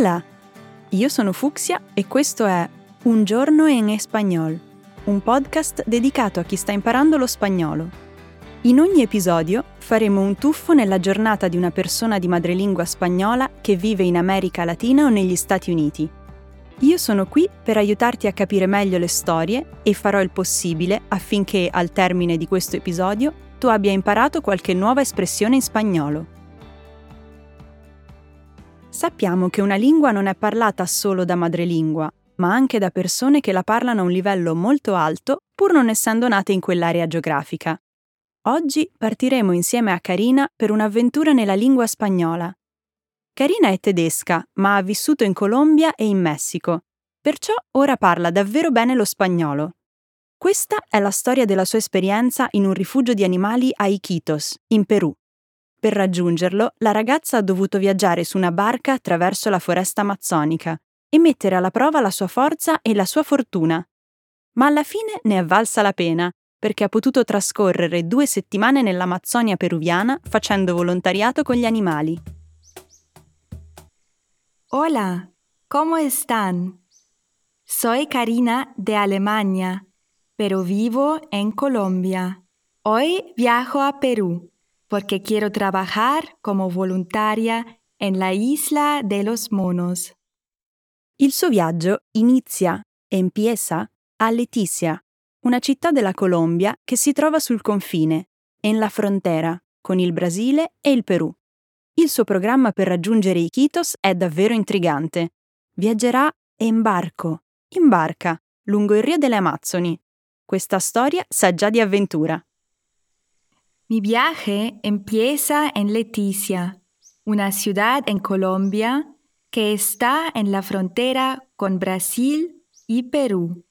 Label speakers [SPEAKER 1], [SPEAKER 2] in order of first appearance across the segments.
[SPEAKER 1] Hola! Io sono Fuxia e questo è Un giorno en espagnol, un podcast dedicato a chi sta imparando lo spagnolo. In ogni episodio faremo un tuffo nella giornata di una persona di madrelingua spagnola che vive in America Latina o negli Stati Uniti. Io sono qui per aiutarti a capire meglio le storie e farò il possibile affinché al termine di questo episodio tu abbia imparato qualche nuova espressione in spagnolo. Sappiamo che una lingua non è parlata solo da madrelingua, ma anche da persone che la parlano a un livello molto alto pur non essendo nate in quell'area geografica. Oggi partiremo insieme a Karina per un'avventura nella lingua spagnola. Karina è tedesca, ma ha vissuto in Colombia e in Messico, perciò ora parla davvero bene lo spagnolo. Questa è la storia della sua esperienza in un rifugio di animali a Iquitos, in Perù. Per raggiungerlo, la ragazza ha dovuto viaggiare su una barca attraverso la foresta amazzonica e mettere alla prova la sua forza e la sua fortuna. Ma alla fine ne è valsa la pena, perché ha potuto trascorrere due settimane nell'Amazzonia peruviana facendo volontariato con gli animali.
[SPEAKER 2] Hola, ¿cómo están? Soy Karina de Alemania, pero vivo en Colombia. Hoy viajo a Perú porque quiero trabajar como volontaria en la isla de los monos.
[SPEAKER 1] Il suo viaggio inizia e empieza a Leticia, una città della Colombia che si trova sul confine, en la frontera, con il Brasile e il Perù. Il suo programma per raggiungere Iquitos è davvero intrigante. Viaggerà in barco, in barca, lungo il Rio delle Amazzoni. Questa storia sa già di avventura.
[SPEAKER 2] Mi viaje empieza en Leticia, una ciudad en Colombia que está en la frontera con Brasil y Perú.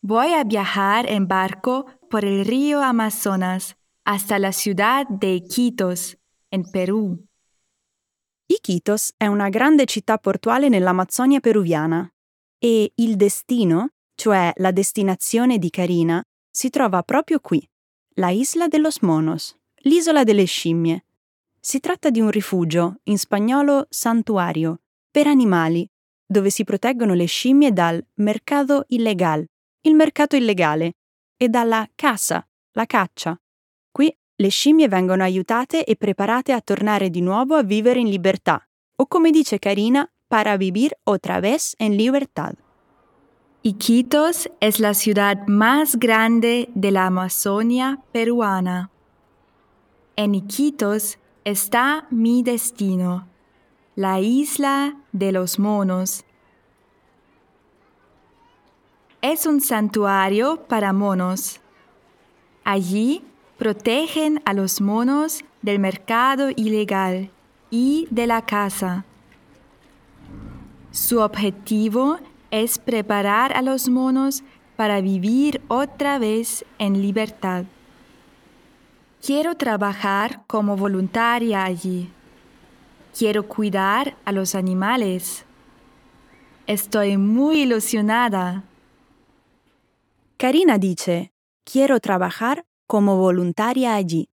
[SPEAKER 2] Voy a viajar en barco por el río Amazonas hasta la ciudad de Iquitos, en Perù.
[SPEAKER 1] Iquitos è una grande città portuale nell'Amazzonia peruviana e il destino, cioè la destinazione di Karina, si trova proprio qui la Isla de los Monos, l'isola delle scimmie. Si tratta di un rifugio, in spagnolo santuario, per animali, dove si proteggono le scimmie dal mercado ilegal, il mercato illegale, e dalla casa, la caccia. Qui le scimmie vengono aiutate e preparate a tornare di nuovo a vivere in libertà, o come dice Karina, para vivir otra vez en libertad.
[SPEAKER 2] Iquitos es la ciudad más grande de la Amazonia peruana. En Iquitos está mi destino, la isla de los monos. Es un santuario para monos. Allí protegen a los monos del mercado ilegal y de la caza. Su objetivo es preparar a los monos para vivir otra vez en libertad. Quiero trabajar como voluntaria allí. Quiero cuidar a los animales. Estoy muy ilusionada.
[SPEAKER 1] Karina dice, quiero trabajar como volontaria allí,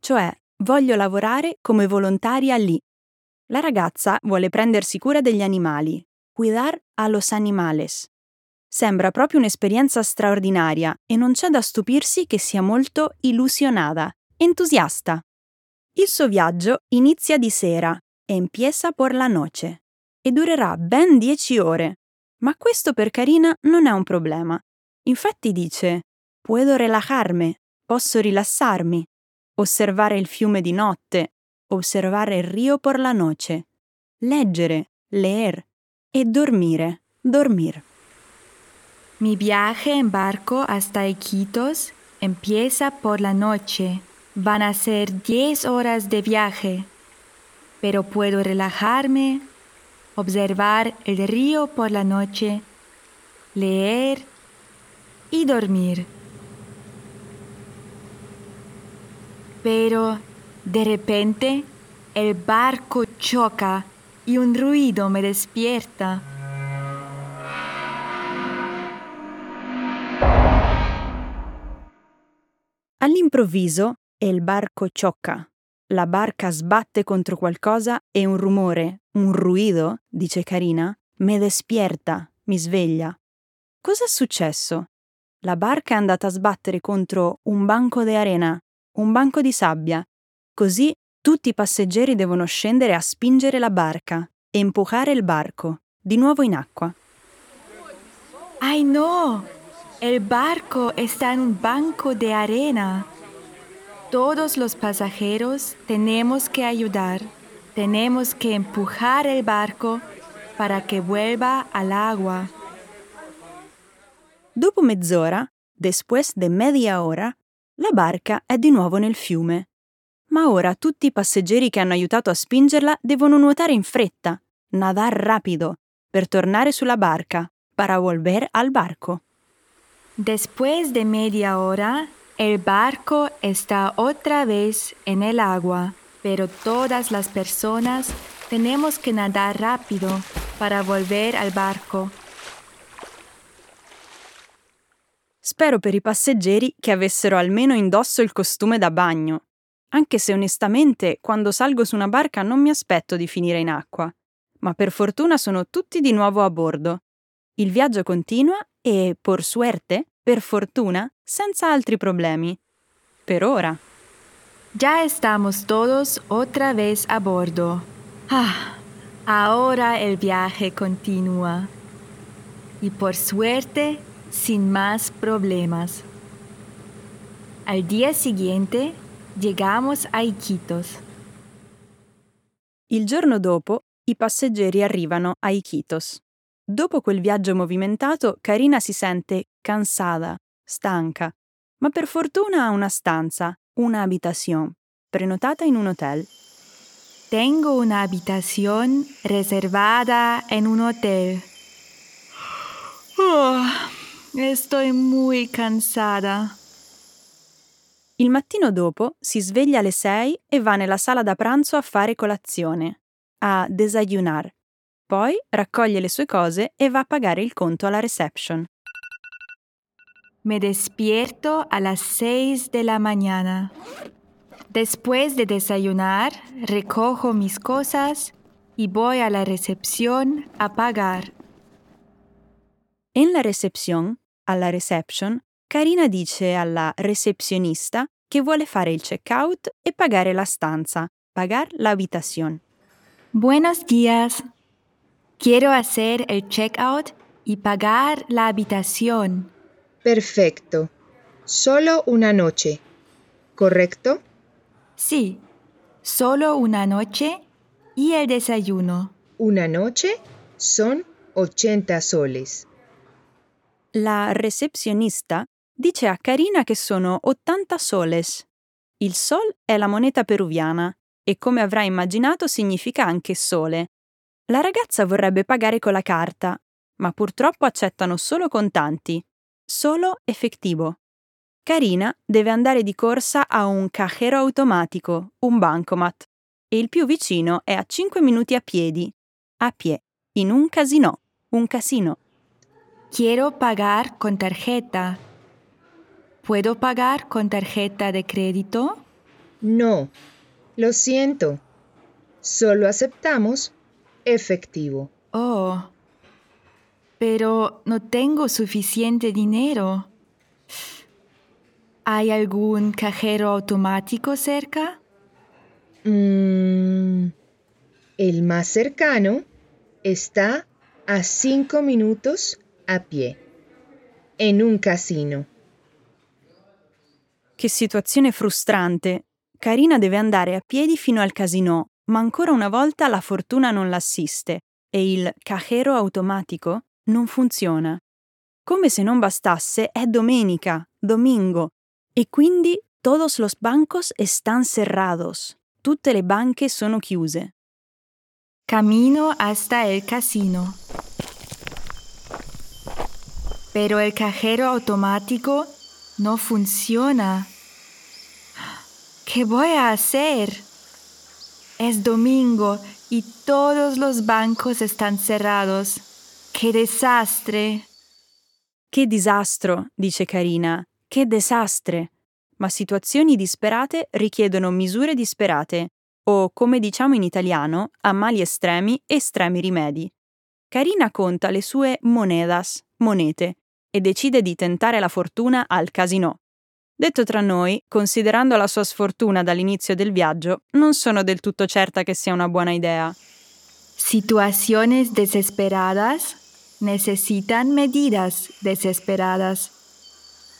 [SPEAKER 1] cioè voglio lavorare come volontaria lì. La ragazza vuole prendersi cura degli animali, cuidar a los animales. Sembra proprio un'esperienza straordinaria e non c'è da stupirsi che sia molto illusionata, entusiasta. Il suo viaggio inizia di sera e empieza por la noche e durerà ben dieci ore. Ma questo per Karina non è un problema. Infatti dice: Puedo relajarme, posso rilassarmi, osservare il fiume di notte, osservare il rio por la noche, leggere, leer, e dormire, dormir.
[SPEAKER 2] Mi viaje en barco hasta Iquitos empieza por la noche. Van a ser 10 horas de viaje, pero puedo relajarme, observar el río por la noche, leer y dormir. Pero de repente el barco choca y un ruido me despierta.
[SPEAKER 1] All'improvviso il barco ciocca. La barca sbatte contro qualcosa e un rumore, un ruido, dice Karina, me despierta, mi sveglia. Cos'è successo? La barca è andata a sbattere contro un banco di arena, un banco di sabbia. Così tutti i passeggeri devono scendere a spingere la barca e empujare il barco, di nuovo in acqua.
[SPEAKER 2] ¡Ay no! El barco está en un banco de arena. Todos los pasajeros tenemos que ayudar. Tenemos que empujar el barco para que vuelva al agua.
[SPEAKER 1] Dopo mezz'ora, después de media ora, la barca è di nuovo nel fiume. Ma ora tutti i passeggeri che hanno aiutato a spingerla devono nuotare in fretta, nadar rapido, per tornare sulla barca, para volver al barco.
[SPEAKER 2] Después de media hora, el barco está otra vez en el agua, pero todas las personas tenemos que nadar rápido para volver al barco.
[SPEAKER 1] Spero per i passeggeri che avessero almeno indosso il costume da bagno, anche se onestamente quando salgo su una barca non mi aspetto di finire in acqua. Ma per fortuna sono tutti di nuovo a bordo. Il viaggio continua e, por suerte, per fortuna, senza altri problemi. Per ora.
[SPEAKER 2] Ya estamos todos otra vez a bordo. Ah, ahora el viaje continúa. Y por suerte, sin más problemas. Al día siguiente, llegamos a Iquitos.
[SPEAKER 1] Il giorno dopo, i passeggeri arrivano a Iquitos. Dopo quel viaggio movimentato, Karina si sente cansata, stanca, ma per fortuna ha una stanza, una habitación, prenotata in un hotel.
[SPEAKER 2] Tengo una habitación reservada en un hotel. Oh, estoy muy cansada.
[SPEAKER 1] Il mattino dopo si sveglia alle 6 e va nella sala da pranzo a fare colazione, a desayunar. Poi raccoglie le sue cose e va a pagare il conto alla reception.
[SPEAKER 2] Me despierto a las 6 de la mañana. Después de desayunar, recojo mis cosas y voy a la recepción a pagar.
[SPEAKER 1] En la recepción, alla reception, Karina dice alla recepcionista che vuole fare il checkout e pagare la stanza, pagar la habitación.
[SPEAKER 2] Buenos días. Quiero hacer el checkout y pagar la habitación.
[SPEAKER 3] Perfecto. Solo una noche. ¿Correcto?
[SPEAKER 2] Sí, solo una noche y el desayuno.
[SPEAKER 3] Una noche son 80 soles.
[SPEAKER 1] La recepcionista dice a Karina che sono 80 soles. Il sol è la moneta peruviana e come avrà immaginato significa anche sole. La ragazza vorrebbe pagare con la carta, ma purtroppo accettano solo contanti, solo effettivo. Karina deve andare di corsa a un cajero automatico, un bancomat, e il più vicino è a 5 minuti a piedi, a pie, in un casino, un casino.
[SPEAKER 2] Quiero pagar con tarjeta. ¿Puedo pagar con tarjeta de crédito?
[SPEAKER 3] No, lo siento. Solo aceptamos efectivo.
[SPEAKER 2] Oh, pero no tengo suficiente dinero. ¿Hay algún cajero automático cerca?
[SPEAKER 3] Mm, el más cercano está a cinco minutos a pie, en un casino.
[SPEAKER 1] Che situazione frustrante. Karina deve andare a piedi fino al casino, ma ancora una volta la fortuna non l'assiste e il cajero automatico non funziona. Come se non bastasse, è domenica, domingo, e quindi todos los bancos están cerrados. Tutte le banche sono chiuse.
[SPEAKER 2] Camino hasta el casino. Pero el cajero automático no funciona. ¿Qué voy a hacer? Es domingo y todos los bancos están cerrados. ¡Qué desastre!
[SPEAKER 1] Che disastro, dice Karina. Che desastre. ma situazioni disperate richiedono misure disperate o, come diciamo in italiano, a mali estremi, estremi rimedi. Karina conta le sue monedas, monete, e decide di tentare la fortuna al casino. Detto tra noi, considerando la sua sfortuna dall'inizio del viaggio, non sono del tutto certa che sia una buena idea.
[SPEAKER 2] Situaciones desesperadas necesitan medidas desesperadas.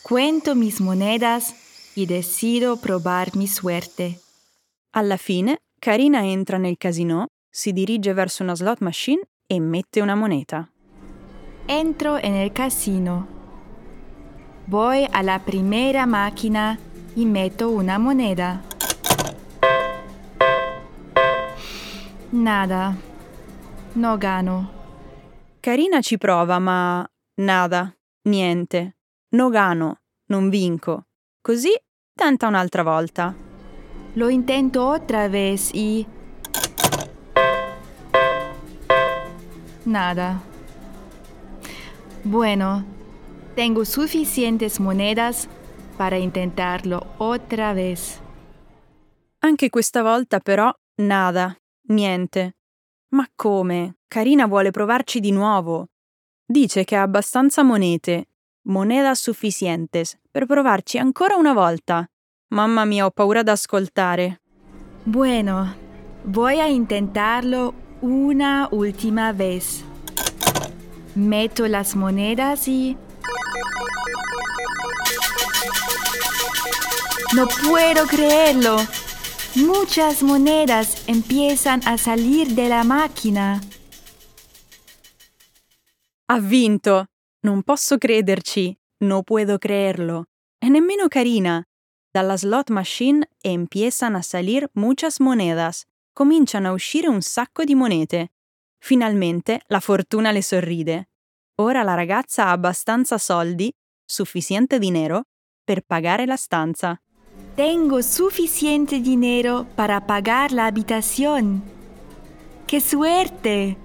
[SPEAKER 2] Cuento mis monedas y decido probar mi suerte.
[SPEAKER 1] Alla fine, Karina entra nel casino, si dirige verso una slot machine e mette una moneta.
[SPEAKER 2] Entro en el casino. Voy a la primera máquina y meto una moneda. Nada. No gano.
[SPEAKER 1] Karina ci prova, ma nada, niente. No gano, non vinco. Così tenta un'altra volta.
[SPEAKER 2] Lo intento otra vez y... Nada. Bueno, tengo suficientes monedas para intentarlo otra vez.
[SPEAKER 1] Anche questa volta però nada, niente. Ma come? Karina vuole provarci di nuovo. Dice che ha abbastanza monete, monedas suficientes, per provarci ancora una volta. Mamma mia, ho paura ad ascoltare.
[SPEAKER 2] Bueno, voy a intentarlo una última vez. Meto las monedas y... No puedo creerlo. Muchas monedas empiezan a salir de la máquina.
[SPEAKER 1] Ha vinto! Non posso crederci! No puedo creerlo! E nemmeno carina! Dalla slot machine empiezan a salir muchas monedas. Cominciano a uscire un sacco di monete. Finalmente la fortuna le sorride. Ora la ragazza ha abbastanza soldi, sufficiente dinero, per pagare la stanza.
[SPEAKER 2] Tengo suficiente dinero para pagar la habitación. ¡Qué suerte!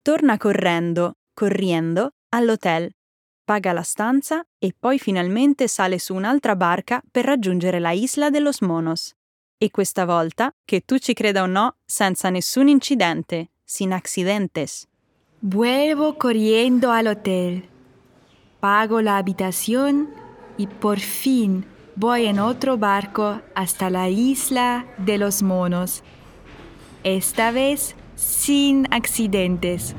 [SPEAKER 1] Torna correndo, corriendo, all'hotel, paga la stanza e poi finalmente sale su un'altra barca per raggiungere la isla de los monos. E questa volta, che tu ci creda o no, senza nessun incidente, sin accidentes.
[SPEAKER 2] Vuelvo corriendo al hotel. Pago la habitación y por fin voy en otro barco hasta la isla de los monos. Esta vez sin accidentes.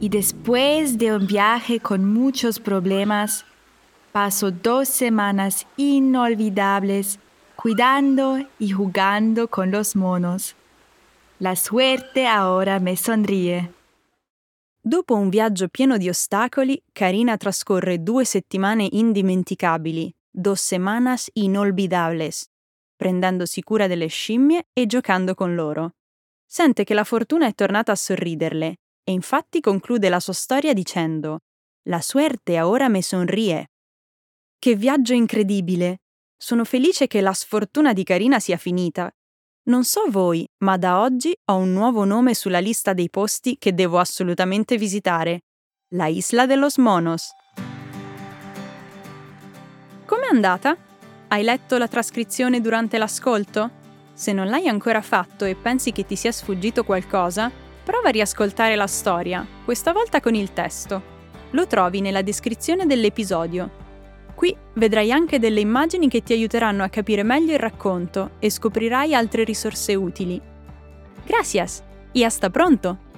[SPEAKER 2] Y después de un viaje con muchos problemas, paso dos semanas inolvidables cuidando y jugando con los monos. La suerte ahora me sonríe.
[SPEAKER 1] Dopo un viaggio pieno di ostacoli, Karina trascorre due settimane indimenticabili, dos semanas inolvidables, prendendosi cura delle scimmie e giocando con loro. Sente che la fortuna è tornata a sorriderle e infatti conclude la sua storia dicendo La suerte ora me sonríe. Che viaggio incredibile! Sono felice che la sfortuna di Karina sia finita non so voi, ma da oggi ho un nuovo nome sulla lista dei posti che devo assolutamente visitare. La Isla de los Monos. Com'è andata? Hai letto la trascrizione durante l'ascolto? Se non l'hai ancora fatto e pensi che ti sia sfuggito qualcosa, prova a riascoltare la storia, questa volta con il testo. Lo trovi nella descrizione dell'episodio Qui vedrai anche delle immagini che ti aiuteranno a capire meglio il racconto e scoprirai altre risorse utili. Gracias y hasta pronto!